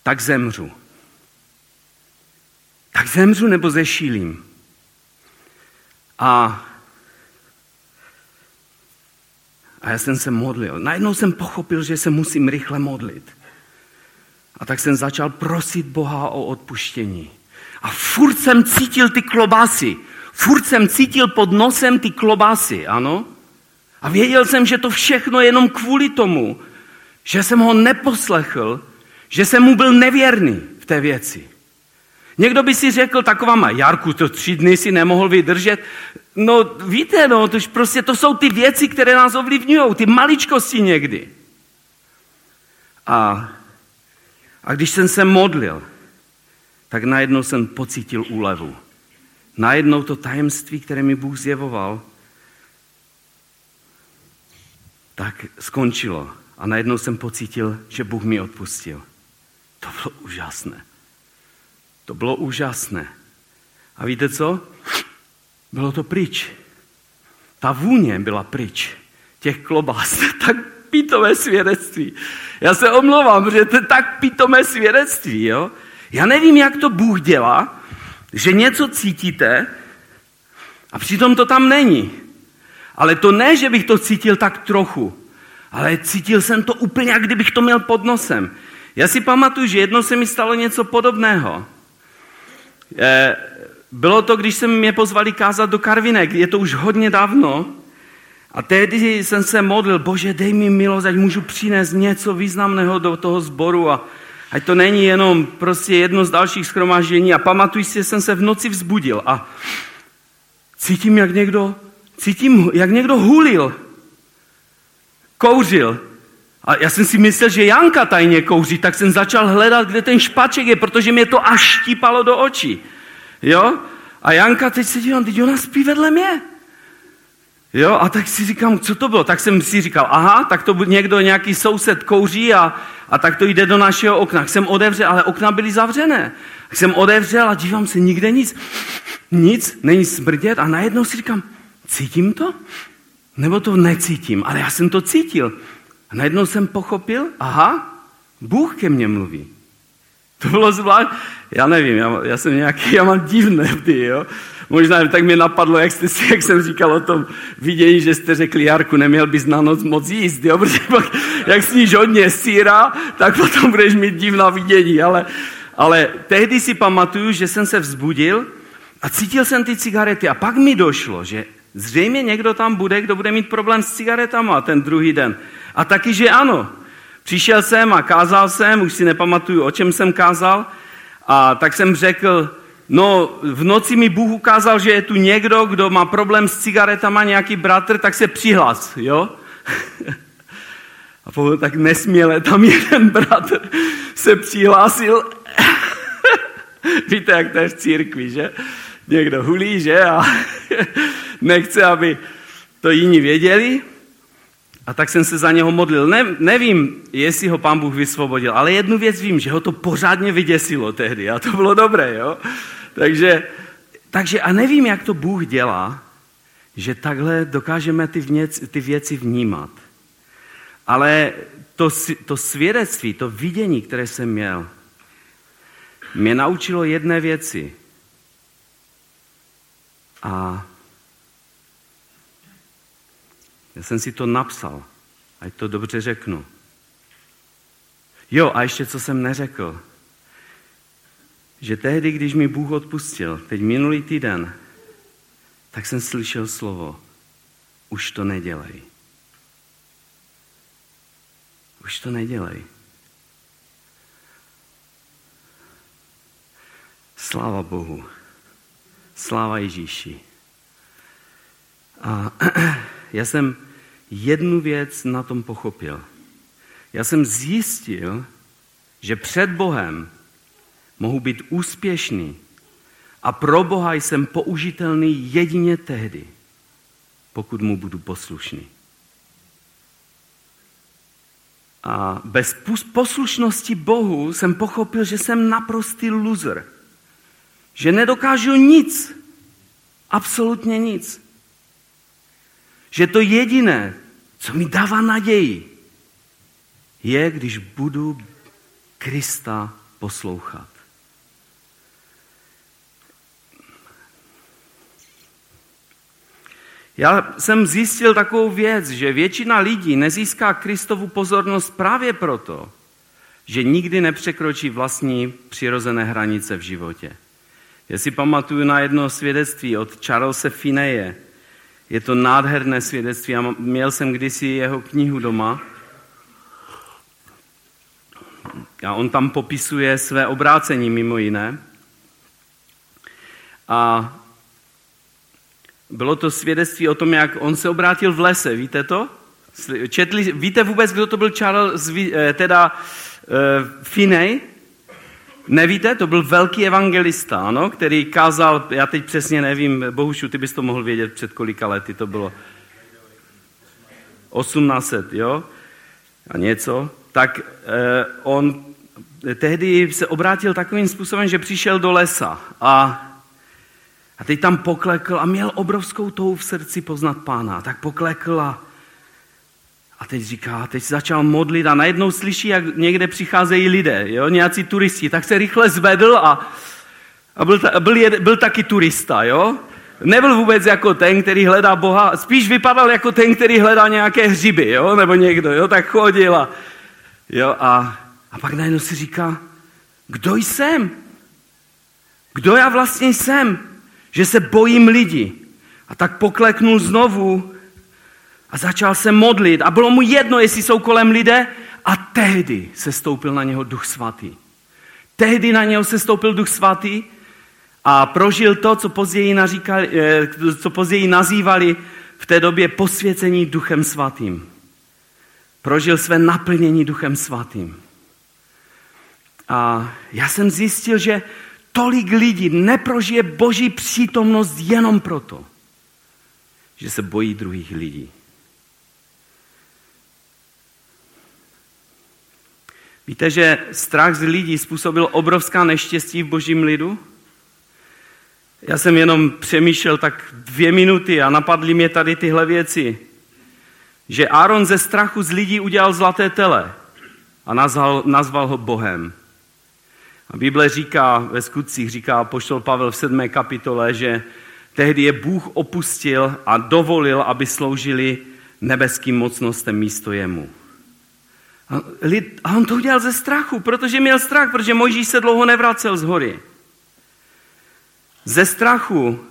tak zemřu. Tak zemřu nebo zešílím. A, a já jsem se modlil. Najednou jsem pochopil, že se musím rychle modlit. A tak jsem začal prosit Boha o odpuštění. A furt jsem cítil ty klobásy. Furt jsem cítil pod nosem ty klobásy, ano? A věděl jsem, že to všechno jenom kvůli tomu, že jsem ho neposlechl, že jsem mu byl nevěrný v té věci. Někdo by si řekl, taková má, Jarku, to tři dny si nemohl vydržet. No víte, no, to, prostě to jsou ty věci, které nás ovlivňují, ty maličkosti někdy. A, a když jsem se modlil, tak najednou jsem pocítil úlevu. Najednou to tajemství, které mi Bůh zjevoval, tak skončilo. A najednou jsem pocítil, že Bůh mi odpustil. To bylo úžasné. To bylo úžasné. A víte co? Bylo to pryč. Ta vůně byla pryč. Těch klobás. Tak pitomé svědectví. Já se omlouvám, že to je tak pitomé svědectví. Jo? Já nevím, jak to Bůh dělá, že něco cítíte a přitom to tam není. Ale to ne, že bych to cítil tak trochu, ale cítil jsem to úplně, jak kdybych to měl pod nosem. Já si pamatuju, že jednou se mi stalo něco podobného. Eh, bylo to, když jsem mě pozvali kázat do Karvinek, je to už hodně dávno. A tehdy jsem se modlil, bože, dej mi milost, ať můžu přinést něco významného do toho sboru a ať to není jenom prostě jedno z dalších schromáždění. A pamatuj si, že jsem se v noci vzbudil a cítím, jak někdo, cítím, jak někdo hulil, kouřil. A já jsem si myslel, že Janka tajně kouří, tak jsem začal hledat, kde ten špaček je, protože mě to až štípalo do očí. Jo? A Janka teď se dívám, teď ona spí vedle mě. Jo, a tak si říkám, co to bylo? Tak jsem si říkal, aha, tak to někdo, nějaký soused kouří a, a tak to jde do našeho okna. Tak jsem otevřel, ale okna byly zavřené. Tak jsem otevřel a dívám se, nikde nic. Nic, není smrdět a najednou si říkám, cítím to? Nebo to necítím? Ale já jsem to cítil. A najednou jsem pochopil, aha, Bůh ke mně mluví. To bylo zvlášť, já nevím, já, já jsem nějaký, já mám divné ty, jo. Možná tak mi napadlo, jak, jste, jak jsem říkal o tom vidění, že jste řekli, Jarku, neměl bys na noc moc jíst, jo? protože pak, jak sníš hodně síra, tak potom budeš mít divná vidění. Ale, ale tehdy si pamatuju, že jsem se vzbudil a cítil jsem ty cigarety a pak mi došlo, že zřejmě někdo tam bude, kdo bude mít problém s cigaretama ten druhý den. A taky, že ano. Přišel jsem a kázal jsem, už si nepamatuju, o čem jsem kázal, a tak jsem řekl, no v noci mi Bůh ukázal, že je tu někdo, kdo má problém s cigaretama, nějaký bratr, tak se přihlas, jo? A potom tak nesměle tam jeden bratr se přihlásil. Víte, jak to je v církvi, že? Někdo hulí, že? A nechce, aby to jiní věděli. A tak jsem se za něho modlil. Ne, nevím, jestli ho pán Bůh vysvobodil, ale jednu věc vím, že ho to pořádně vyděsilo tehdy a to bylo dobré, jo? Takže, takže a nevím, jak to Bůh dělá, že takhle dokážeme ty, věc, ty věci vnímat. Ale to, to svědectví, to vidění, které jsem měl, mě naučilo jedné věci. A já jsem si to napsal, ať to dobře řeknu. Jo, a ještě co jsem neřekl. Že tehdy, když mi Bůh odpustil, teď minulý týden, tak jsem slyšel slovo, už to nedělej. Už to nedělej. Sláva Bohu. Sláva Ježíši. A já jsem jednu věc na tom pochopil. Já jsem zjistil, že před Bohem mohu být úspěšný a pro Boha jsem použitelný jedině tehdy, pokud mu budu poslušný. A bez poslušnosti Bohu jsem pochopil, že jsem naprostý loser. Že nedokážu nic. Absolutně nic. Že to jediné, co mi dává naději, je, když budu Krista poslouchat. Já jsem zjistil takovou věc, že většina lidí nezíská Kristovu pozornost právě proto, že nikdy nepřekročí vlastní přirozené hranice v životě. Já si pamatuju na jedno svědectví od Charlesa Fineje. Je to nádherné svědectví a měl jsem kdysi jeho knihu doma. A on tam popisuje své obrácení mimo jiné. A bylo to svědectví o tom, jak on se obrátil v lese, víte to? Četli, víte vůbec, kdo to byl Charles, eh, teda uh, Finney? Nevíte? To byl velký evangelista, ano, který kázal, já teď přesně nevím, Bohušu, ty bys to mohl vědět před kolika lety to bylo. 1800, jo? A něco. Tak eh, on tehdy se obrátil takovým způsobem, že přišel do lesa a a teď tam poklekl a měl obrovskou touhu v srdci poznat pána. Tak poklekl a, a teď říká, teď začal modlit a najednou slyší, jak někde přicházejí lidé, jo, nějací turisti. Tak se rychle zvedl a, a byl, byl, jed, byl taky turista, jo. Nebyl vůbec jako ten, který hledá Boha, spíš vypadal jako ten, který hledá nějaké hřiby, jo, nebo někdo, jo, tak chodil a, jo, a, a pak najednou si říká, kdo jsem? Kdo já vlastně jsem? že se bojím lidí. A tak pokleknul znovu a začal se modlit. A bylo mu jedno, jestli jsou kolem lidé. A tehdy se stoupil na něho duch svatý. Tehdy na něho se stoupil duch svatý a prožil to, co později, naříkali, eh, co později nazývali v té době posvěcení duchem svatým. Prožil své naplnění duchem svatým. A já jsem zjistil, že tolik lidí neprožije boží přítomnost jenom proto, že se bojí druhých lidí. Víte, že strach z lidí způsobil obrovská neštěstí v božím lidu? Já jsem jenom přemýšlel tak dvě minuty a napadly mě tady tyhle věci. Že Aaron ze strachu z lidí udělal zlaté tele a nazval, nazval ho Bohem. A Bible říká, ve skutcích říká poštol Pavel v 7. kapitole, že tehdy je Bůh opustil a dovolil, aby sloužili nebeským mocnostem místo jemu. A, on to udělal ze strachu, protože měl strach, protože Mojžíš se dlouho nevracel z hory. Ze strachu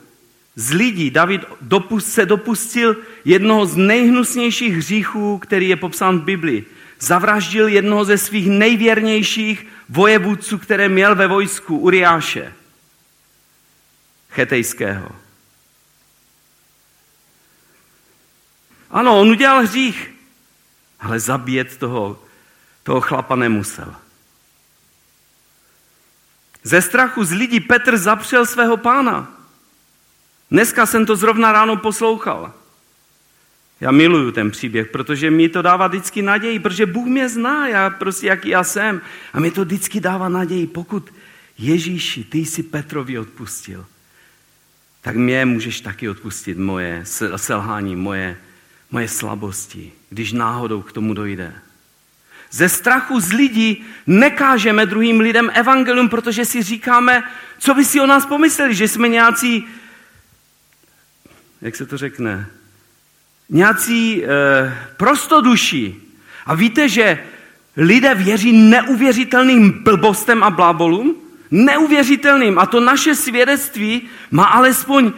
z lidí David dopust, se dopustil jednoho z nejhnusnějších hříchů, který je popsán v Biblii zavraždil jednoho ze svých nejvěrnějších vojevůdců, které měl ve vojsku, Uriáše, chetejského. Ano, on udělal hřích, ale zabíjet toho, toho chlapa nemusel. Ze strachu z lidí Petr zapřel svého pána. Dneska jsem to zrovna ráno poslouchal. Já miluju ten příběh, protože mi to dává vždycky naději, protože Bůh mě zná, já prostě jaký já jsem. A mi to vždycky dává naději, pokud Ježíši, ty jsi Petrovi odpustil, tak mě můžeš taky odpustit moje selhání, moje, moje slabosti, když náhodou k tomu dojde. Ze strachu z lidí nekážeme druhým lidem evangelium, protože si říkáme, co by si o nás pomysleli, že jsme nějací, jak se to řekne, nějací e, prostoduší. A víte, že lidé věří neuvěřitelným blbostem a blábolům? Neuvěřitelným. A to naše svědectví má alespoň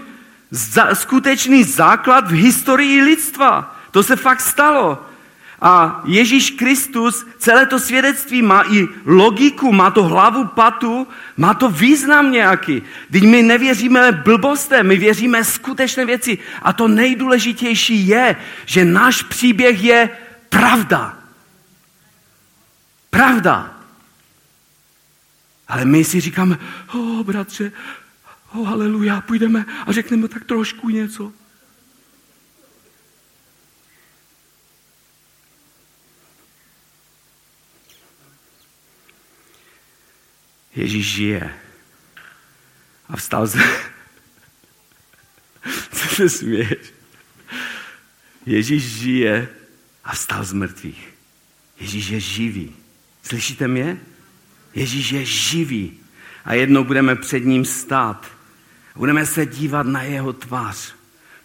za, skutečný základ v historii lidstva. To se fakt stalo. A Ježíš Kristus, celé to svědectví má i logiku, má to hlavu, patu, má to význam nějaký. Teď my nevěříme blbostem, my věříme skutečné věci. A to nejdůležitější je, že náš příběh je pravda. Pravda. Ale my si říkáme, o oh, bratře, o oh, haleluja, půjdeme a řekneme tak trošku něco. Ježíš žije. A vstal z... Co se směješ? Ježíš žije a vstal z mrtvých. Ježíš je živý. Slyšíte mě? Ježíš je živý. A jednou budeme před ním stát. Budeme se dívat na jeho tvář.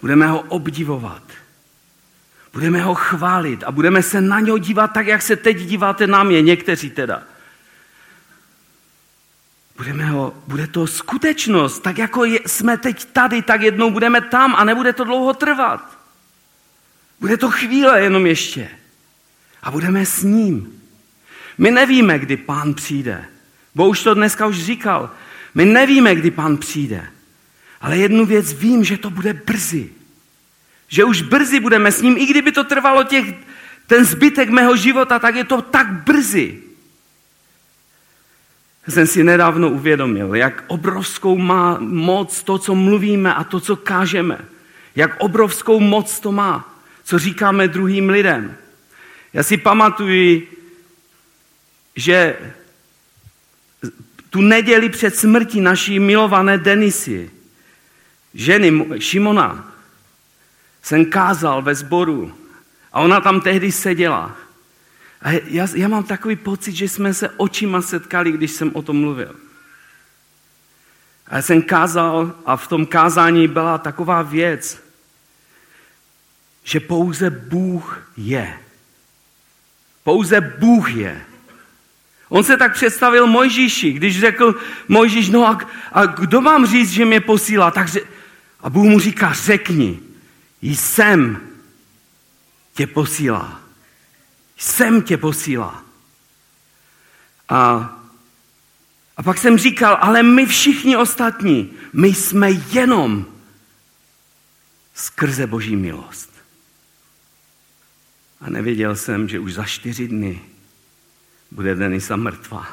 Budeme ho obdivovat. Budeme ho chválit a budeme se na něho dívat tak, jak se teď díváte na mě, někteří teda. Budeme ho, bude to skutečnost, tak jako je, jsme teď tady, tak jednou budeme tam a nebude to dlouho trvat. Bude to chvíle jenom ještě. A budeme s ním. My nevíme, kdy pán přijde. Bo už to dneska už říkal. My nevíme, kdy pán přijde. Ale jednu věc vím, že to bude brzy. Že už brzy budeme s ním, i kdyby to trvalo těch, ten zbytek mého života, tak je to tak brzy jsem si nedávno uvědomil, jak obrovskou má moc to, co mluvíme a to, co kážeme. Jak obrovskou moc to má, co říkáme druhým lidem. Já si pamatuju, že tu neděli před smrtí naší milované Denisy, ženy Šimona, jsem kázal ve sboru a ona tam tehdy seděla. A já, já mám takový pocit, že jsme se očima setkali, když jsem o tom mluvil. A já jsem kázal a v tom kázání byla taková věc, že pouze Bůh je. Pouze Bůh je. On se tak představil Mojžíši, když řekl Mojžíš, no a, a kdo mám říct, že mě posílá? Tak, a Bůh mu říká, řekni, jsem tě posílá. Jsem tě posílá. A, a pak jsem říkal, ale my všichni ostatní, my jsme jenom skrze Boží milost. A nevěděl jsem, že už za čtyři dny bude Denisa mrtvá.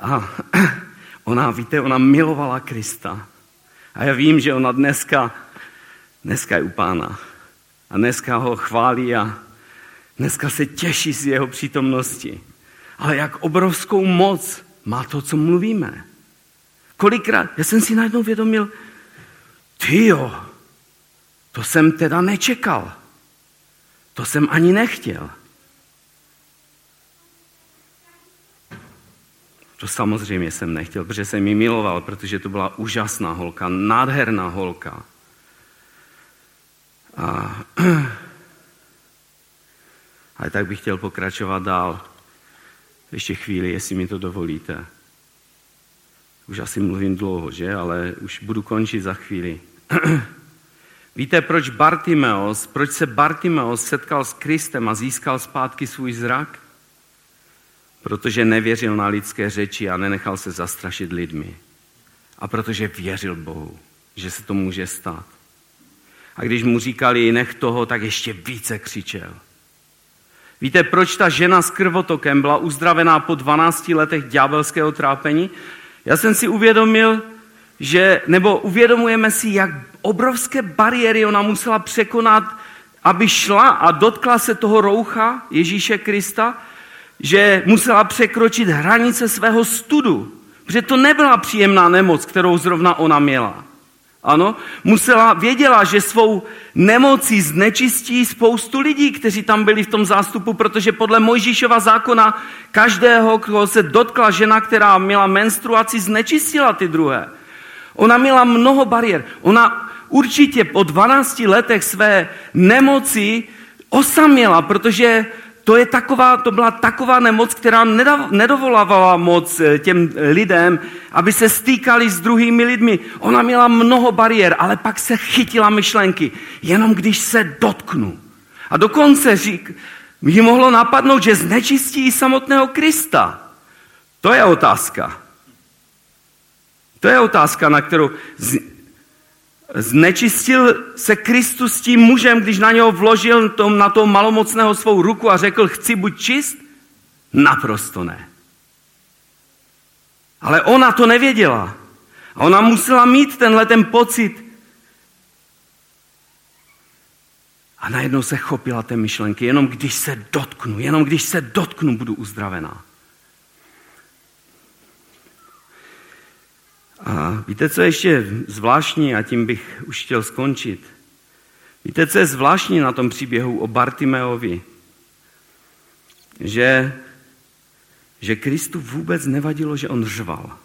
A ona, víte, ona milovala Krista. A já vím, že ona dneska, dneska je u pána. A dneska ho chválí a Dneska se těší z jeho přítomnosti. Ale jak obrovskou moc má to, co mluvíme. Kolikrát, já jsem si najednou vědomil, ty jo, to jsem teda nečekal. To jsem ani nechtěl. To samozřejmě jsem nechtěl, protože jsem ji miloval, protože to byla úžasná holka, nádherná holka. A ale tak bych chtěl pokračovat dál. Ještě chvíli, jestli mi to dovolíte. Už asi mluvím dlouho, že? Ale už budu končit za chvíli. Víte, proč Bartimeos, proč se Bartimeos setkal s Kristem a získal zpátky svůj zrak? Protože nevěřil na lidské řeči a nenechal se zastrašit lidmi. A protože věřil Bohu, že se to může stát. A když mu říkali, nech toho, tak ještě více křičel. Víte, proč ta žena s krvotokem byla uzdravená po 12 letech ďábelského trápení? Já jsem si uvědomil, že, nebo uvědomujeme si, jak obrovské bariéry ona musela překonat, aby šla a dotkla se toho roucha Ježíše Krista, že musela překročit hranice svého studu, protože to nebyla příjemná nemoc, kterou zrovna ona měla. Ano, musela, věděla, že svou nemocí znečistí spoustu lidí, kteří tam byli v tom zástupu, protože podle Mojžíšova zákona každého, koho se dotkla žena, která měla menstruaci, znečistila ty druhé. Ona měla mnoho bariér. Ona určitě po 12 letech své nemoci osaměla, protože to, je taková, to byla taková nemoc, která nedovolávala moc eh, těm lidem, aby se stýkali s druhými lidmi. Ona měla mnoho bariér, ale pak se chytila myšlenky. Jenom když se dotknu. A dokonce řík, mi mohlo napadnout, že znečistí i samotného Krista. To je otázka. To je otázka, na kterou znečistil se Kristus tím mužem, když na něho vložil tom, na toho malomocného svou ruku a řekl, chci buď čist? Naprosto ne. Ale ona to nevěděla. A ona musela mít tenhle ten pocit. A najednou se chopila té myšlenky, jenom když se dotknu, jenom když se dotknu, budu uzdravená. A víte, co je ještě zvláštní, a tím bych už chtěl skončit. Víte, co je zvláštní na tom příběhu o Bartimeovi? Že, že Kristu vůbec nevadilo, že on řval.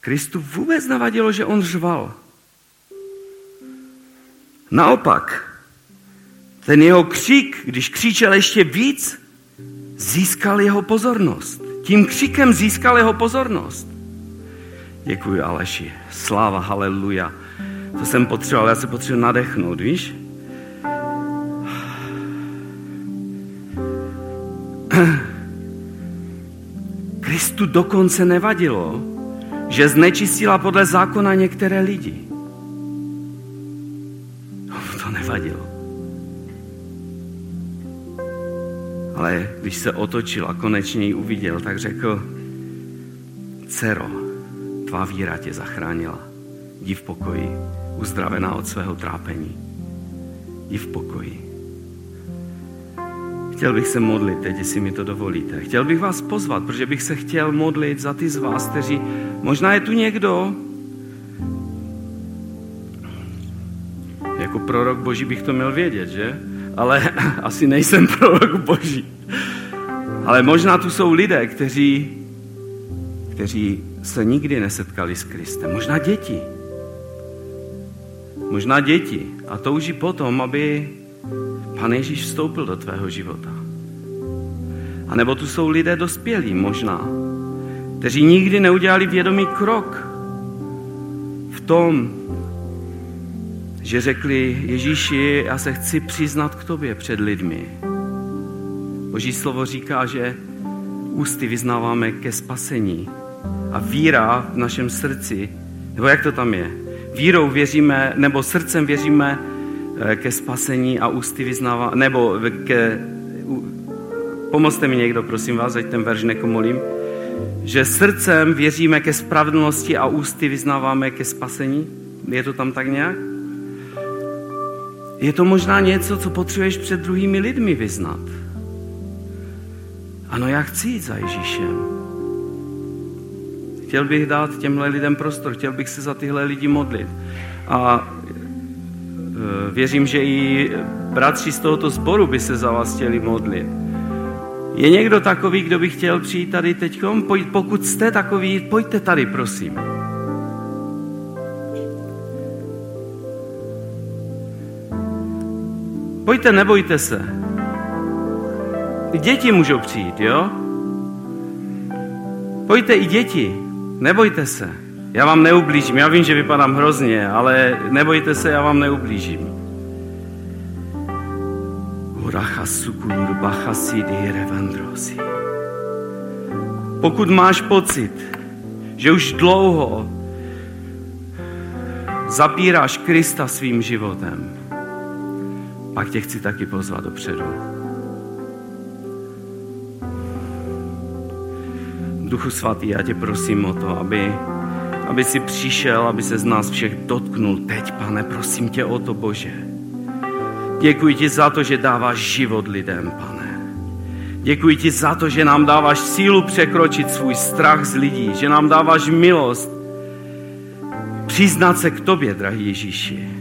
Kristu vůbec nevadilo, že on řval. Naopak, ten jeho křik, když křičel ještě víc, získal jeho pozornost. Tím křikem získal jeho pozornost. Děkuji Aleši. Sláva, haleluja. To jsem potřeboval, já se potřebuji nadechnout, víš? Kristu dokonce nevadilo, že znečistila podle zákona některé lidi. Když se otočil a konečně ji uviděl, tak řekl, dcero, tvá víra tě zachránila. Jdi v pokoji, uzdravená od svého trápení. Jdi v pokoji. Chtěl bych se modlit teď, jestli mi to dovolíte. Chtěl bych vás pozvat, protože bych se chtěl modlit za ty z vás, kteří, možná je tu někdo, jako prorok boží bych to měl vědět, že? Ale asi nejsem prorok boží. Ale možná tu jsou lidé, kteří, kteří se nikdy nesetkali s Kristem. Možná děti. Možná děti. A touží potom, aby Pan Ježíš vstoupil do tvého života. A nebo tu jsou lidé dospělí možná, kteří nikdy neudělali vědomý krok v tom, že řekli Ježíši, já se chci přiznat k tobě před lidmi. Boží slovo říká, že ústy vyznáváme ke spasení a víra v našem srdci, nebo jak to tam je, vírou věříme, nebo srdcem věříme eh, ke spasení a ústy vyznává, nebo ke, pomozte mi někdo, prosím vás, ať ten verš nekomolím, že srdcem věříme ke spravedlnosti a ústy vyznáváme ke spasení? Je to tam tak nějak? Je to možná něco, co potřebuješ před druhými lidmi vyznat. Ano, já chci jít za Ježíšem. Chtěl bych dát těmhle lidem prostor, chtěl bych se za tyhle lidi modlit. A e, věřím, že i bratři z tohoto sboru by se za vás chtěli modlit. Je někdo takový, kdo by chtěl přijít tady teď? Pokud jste takový, pojďte tady, prosím. Pojďte, nebojte se. I děti můžou přijít, jo? Pojďte i děti, nebojte se. Já vám neublížím, já vím, že vypadám hrozně, ale nebojte se, já vám neublížím. Pokud máš pocit, že už dlouho zapíráš Krista svým životem, pak tě chci taky pozvat dopředu. Duchu svatý, já tě prosím o to, aby, aby si přišel, aby se z nás všech dotknul. Teď, pane, prosím tě o to, Bože. Děkuji ti za to, že dáváš život lidem, pane. Děkuji ti za to, že nám dáváš sílu překročit svůj strach z lidí, že nám dáváš milost přiznat se k tobě, drahý Ježíši